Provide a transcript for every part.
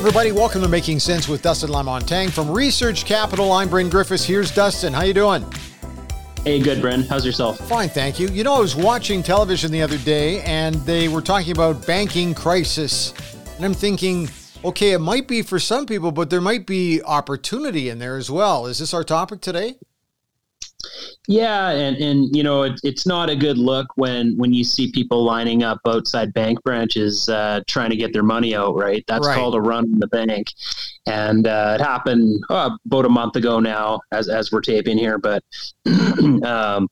everybody, welcome to Making Sense with Dustin Lamontagne from Research Capital. I'm Bryn Griffiths. Here's Dustin. How you doing? Hey, good, Bryn. How's yourself? Fine, thank you. You know, I was watching television the other day, and they were talking about banking crisis, and I'm thinking, okay, it might be for some people, but there might be opportunity in there as well. Is this our topic today? Yeah, and and you know it, it's not a good look when when you see people lining up outside bank branches uh, trying to get their money out. Right, that's right. called a run on the bank, and uh, it happened oh, about a month ago now, as as we're taping here. But um,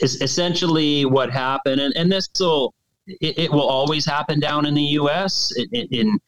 essentially, what happened, and, and this will it, it, will always happen down in the U.S. It, in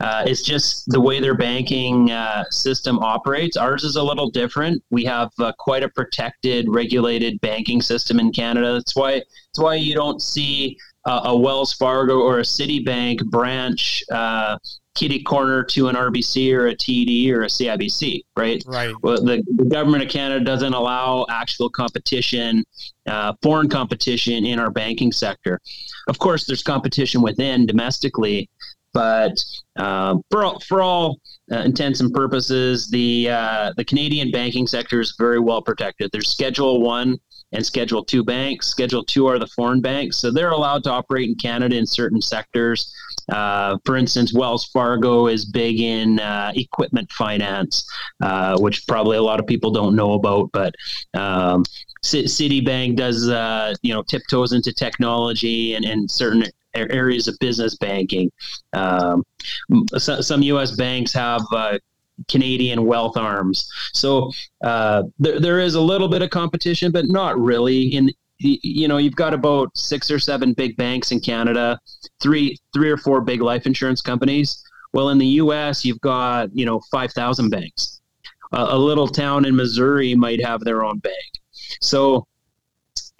uh, it's just the way their banking uh, system operates. Ours is a little different. We have uh, quite a protected, regulated banking system in Canada. That's why that's why you don't see a Wells Fargo or a Citibank branch uh, kitty corner to an RBC or a TD or a CIBC, right? Right. Well, the, the government of Canada doesn't allow actual competition, uh, foreign competition in our banking sector. Of course, there's competition within domestically, but uh, for all, for all uh, intents and purposes, the uh, the Canadian banking sector is very well protected. There's Schedule One and Schedule Two banks. Schedule Two are the foreign banks, so they're allowed to operate in Canada in certain sectors. Uh, for instance, Wells Fargo is big in uh, equipment finance, uh, which probably a lot of people don't know about. But um, C- Citibank does, uh, you know, tiptoes into technology and, and certain areas of business banking. Um, so, some U.S. banks have uh, Canadian wealth arms. So uh, there, there is a little bit of competition, but not really. In you know, you've got about six or seven big banks in Canada, three three or four big life insurance companies. Well, in the U.S., you've got you know five thousand banks. Uh, a little town in Missouri might have their own bank. So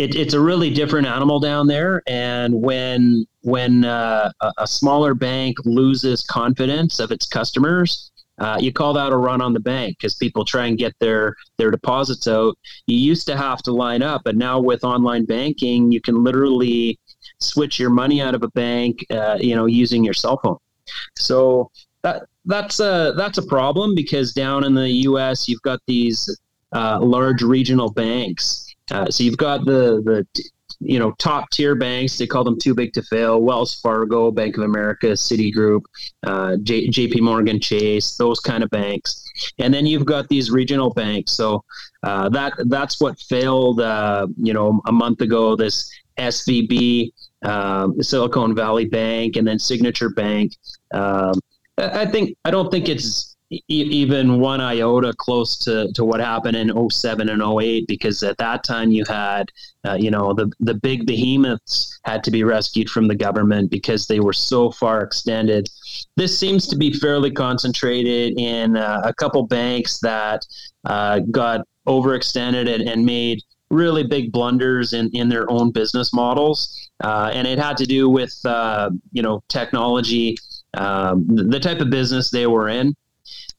it, it's a really different animal down there. And when when uh, a, a, smaller bank loses confidence of its customers, uh, you call that a run on the bank because people try and get their their deposits out. You used to have to line up, but now with online banking, you can literally switch your money out of a bank, uh, you know, using your cell phone. So that that's a that's a problem because down in the U.S. you've got these uh, large regional banks. Uh, so you've got the the you know top tier banks. They call them too big to fail. Wells Fargo, Bank of America, Citigroup, uh, J- J.P. Morgan Chase, those kind of banks. And then you've got these regional banks. So uh, that that's what failed. Uh, you know, a month ago, this SVB, um, Silicon Valley Bank, and then Signature Bank. Um, I think I don't think it's even one iota close to, to what happened in 07 and 08 because at that time you had uh, you know the the big behemoths had to be rescued from the government because they were so far extended. This seems to be fairly concentrated in uh, a couple banks that uh, got overextended and, and made really big blunders in, in their own business models. Uh, and it had to do with uh, you know technology um, the type of business they were in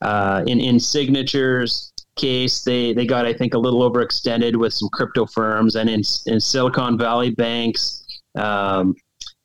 uh, in in signatures case, they they got I think a little overextended with some crypto firms, and in in Silicon Valley banks. Um,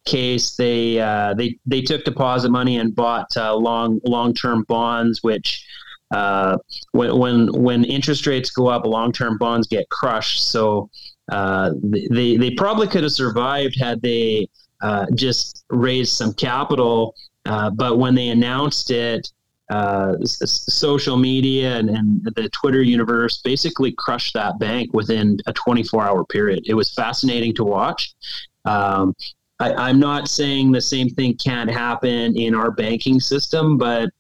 case they uh, they they took deposit money and bought uh, long long term bonds, which uh, when when when interest rates go up, long term bonds get crushed. So uh, they they probably could have survived had they uh, just raised some capital. Uh, but when they announced it, uh, social media and, and, the Twitter universe basically crushed that bank within a 24 hour period. It was fascinating to watch. Um, I, am not saying the same thing can't happen in our banking system, but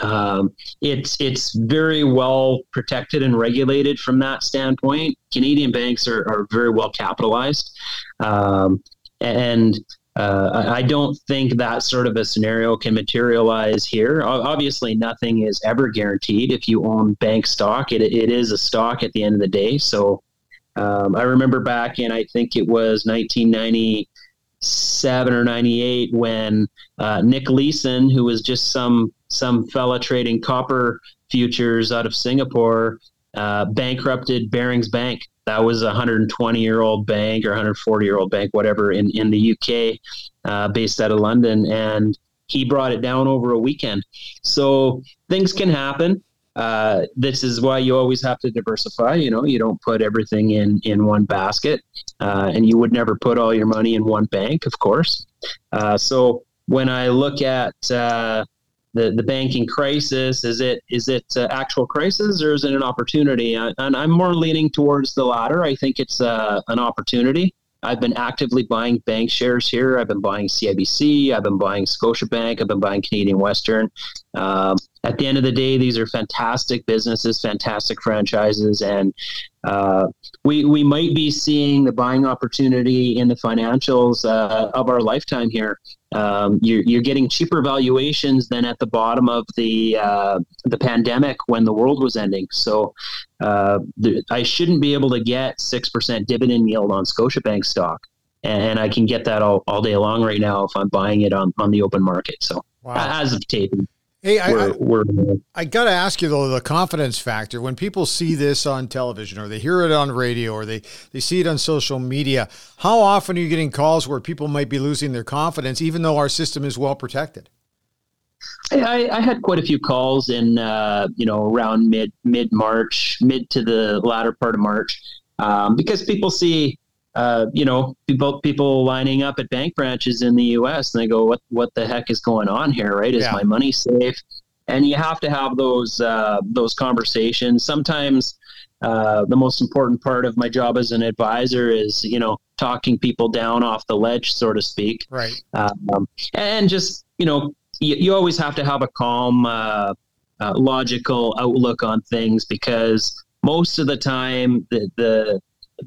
um, it's it's very well protected and regulated from that standpoint. Canadian banks are, are very well capitalized, um, and uh, I don't think that sort of a scenario can materialize here. Obviously, nothing is ever guaranteed. If you own bank stock, it, it is a stock at the end of the day. So um, I remember back in, I think it was 1997 or 98, when uh, Nick Leeson, who was just some some fella trading copper futures out of Singapore, uh, bankrupted Barings Bank that was a 120 year old bank or 140 year old bank, whatever, in, in the UK, uh, based out of London. And he brought it down over a weekend. So things can happen. Uh, this is why you always have to diversify. You know, you don't put everything in in one basket, uh, and you would never put all your money in one bank, of course. Uh, so when I look at uh, the the banking crisis, is it is it uh, actual crisis or is it an opportunity? And I'm more leaning towards the latter. I think it's uh, an opportunity. I've been actively buying bank shares here. I've been buying CIBC. I've been buying Scotiabank. I've been buying Canadian Western. Um, at the end of the day, these are fantastic businesses, fantastic franchises, and uh, we we might be seeing the buying opportunity in the financials uh, of our lifetime here. Um, you're, you're getting cheaper valuations than at the bottom of the uh, the pandemic when the world was ending. So uh, the, I shouldn't be able to get six percent dividend yield on Scotiabank stock, and I can get that all, all day long right now if I'm buying it on, on the open market. So wow. as of taping. Hey, I, we're, we're, I got to ask you though the confidence factor when people see this on television or they hear it on radio or they they see it on social media. How often are you getting calls where people might be losing their confidence, even though our system is well protected? I, I had quite a few calls in uh, you know around mid mid March, mid to the latter part of March, um, because people see uh, you know, people people lining up at bank branches in the U.S. and they go, "What what the heck is going on here? Right? Is yeah. my money safe?" And you have to have those uh, those conversations. Sometimes uh, the most important part of my job as an advisor is, you know, talking people down off the ledge, so to speak. Right. Um, and just you know, you, you, always have to have a calm, uh, uh, logical outlook on things because most of the time the the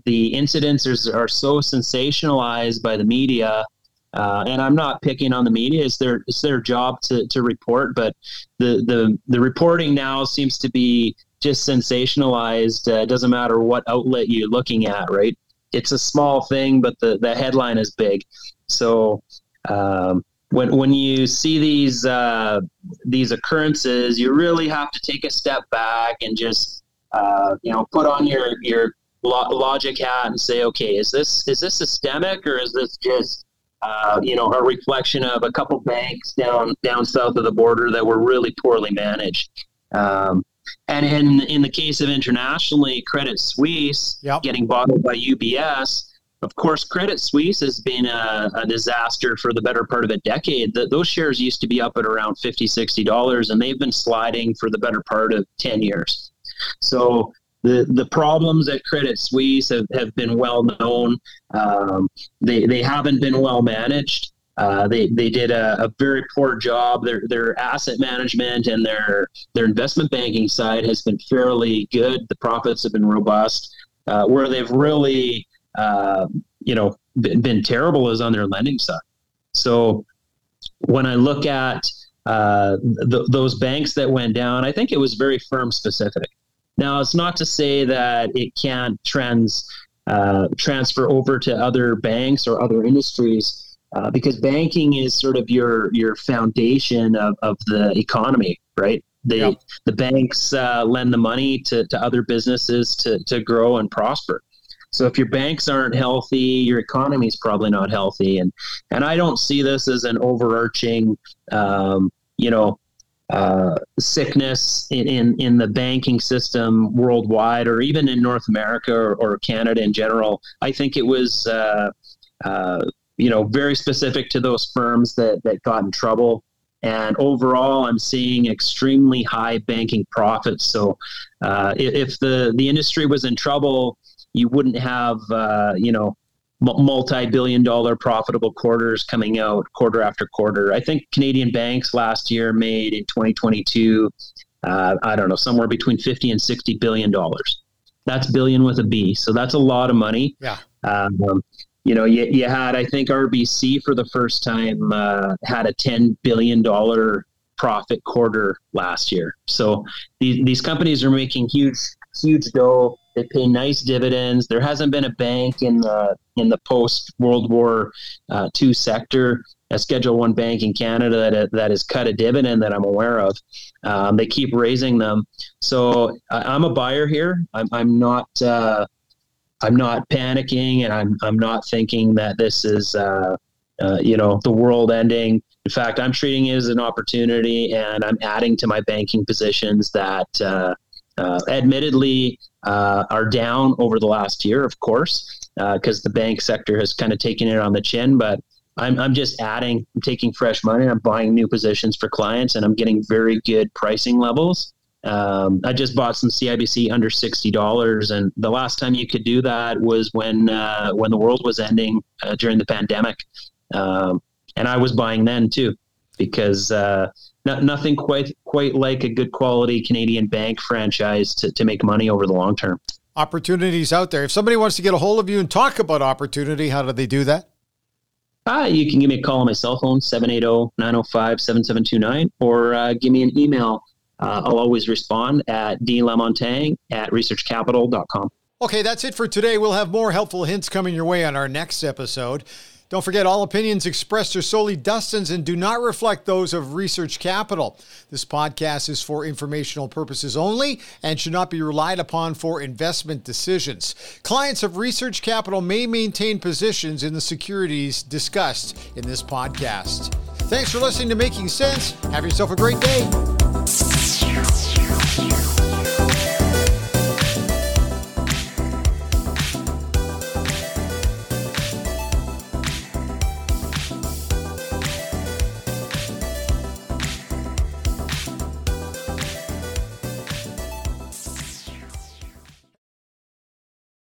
the incidents are, are so sensationalized by the media. Uh, and I'm not picking on the media; it's their it's their job to, to report. But the, the the reporting now seems to be just sensationalized. Uh, it doesn't matter what outlet you're looking at, right? It's a small thing, but the, the headline is big. So um, when when you see these uh, these occurrences, you really have to take a step back and just uh, you know put on your your logic hat and say, okay, is this is this systemic or is this just uh, you know a reflection of a couple banks down down south of the border that were really poorly managed? Um, and in in the case of internationally, Credit Suisse yep. getting bottled by UBS. Of course, Credit Suisse has been a, a, disaster for the better part of a decade. The, those shares used to be up at around $50, $60, and they've been sliding for the better part of 10 years. So the the problems at Credit Suisse have, have been well known. Um, they they haven't been well managed. Uh, they they did a, a, very poor job. Their their asset management and their their investment banking side has been fairly good. The profits have been robust. Uh, where they've really uh, you know been, been, terrible is on their lending side. So when I look at uh, th- those banks that went down, I think it was very firm specific. Now, it's not to say that it can't trans uh, transfer over to other banks or other industries, uh, because banking is sort of your your foundation of, of the economy, right? They. The banks uh, lend the money to, to other businesses to, to grow and prosper. So if your banks aren't healthy, your economy is probably not healthy. And and I don't see this as an overarching, um, you know, uh, sickness in, in, in, the banking system worldwide or even in North America or, or Canada in general. I think it was, uh, uh, you know, very specific to those firms that, that got in trouble. And overall, I'm seeing extremely high banking profits. So uh, if the, the industry was in trouble, you wouldn't have, uh, you know, multi-billion dollar profitable quarters coming out quarter after quarter. I think Canadian banks last year made in 2022 uh, I don't know somewhere between 50 and 60 billion dollars. That's billion with a B. So that's a lot of money. Yeah. Um, you know, you, you had I think RBC for the first time uh, had a 10 billion dollar profit quarter last year. So these, these companies are making huge huge dough they pay nice dividends. There hasn't been a bank in the in the post World War uh, II sector, a Schedule One bank in Canada that that has cut a dividend that I'm aware of. Um, they keep raising them, so I, am a buyer here. I'm, I'm not. Uh, I'm not panicking, and I'm I'm not thinking that this is uh, uh, you know the world ending. In fact, I'm treating it as an opportunity, and I'm adding to my banking positions that, uh, admittedly, uh, are down over the last year, of course, because uh, the bank sector has kind of taken it on the chin. But I'm, I'm just adding, I'm taking fresh money, I'm buying new positions for clients, and I'm getting very good pricing levels. Um, I just bought some CIBC under sixty dollars, and the last time you could do that was when uh, when the world was ending uh, during the pandemic, um, and I was buying then too, because uh, no, nothing quite quite like a good quality Canadian bank franchise to, to make money over the long term. Opportunities out there. If somebody wants to get a hold of you and talk about opportunity, how do they do that? Uh, you can give me a call on my cell phone, 780-905-7729, or uh, give me an email. Uh, I'll always respond at dlamontagne at researchcapital.com. Okay, that's it for today. We'll have more helpful hints coming your way on our next episode. Don't forget, all opinions expressed are solely Dustin's and do not reflect those of Research Capital. This podcast is for informational purposes only and should not be relied upon for investment decisions. Clients of Research Capital may maintain positions in the securities discussed in this podcast. Thanks for listening to Making Sense. Have yourself a great day.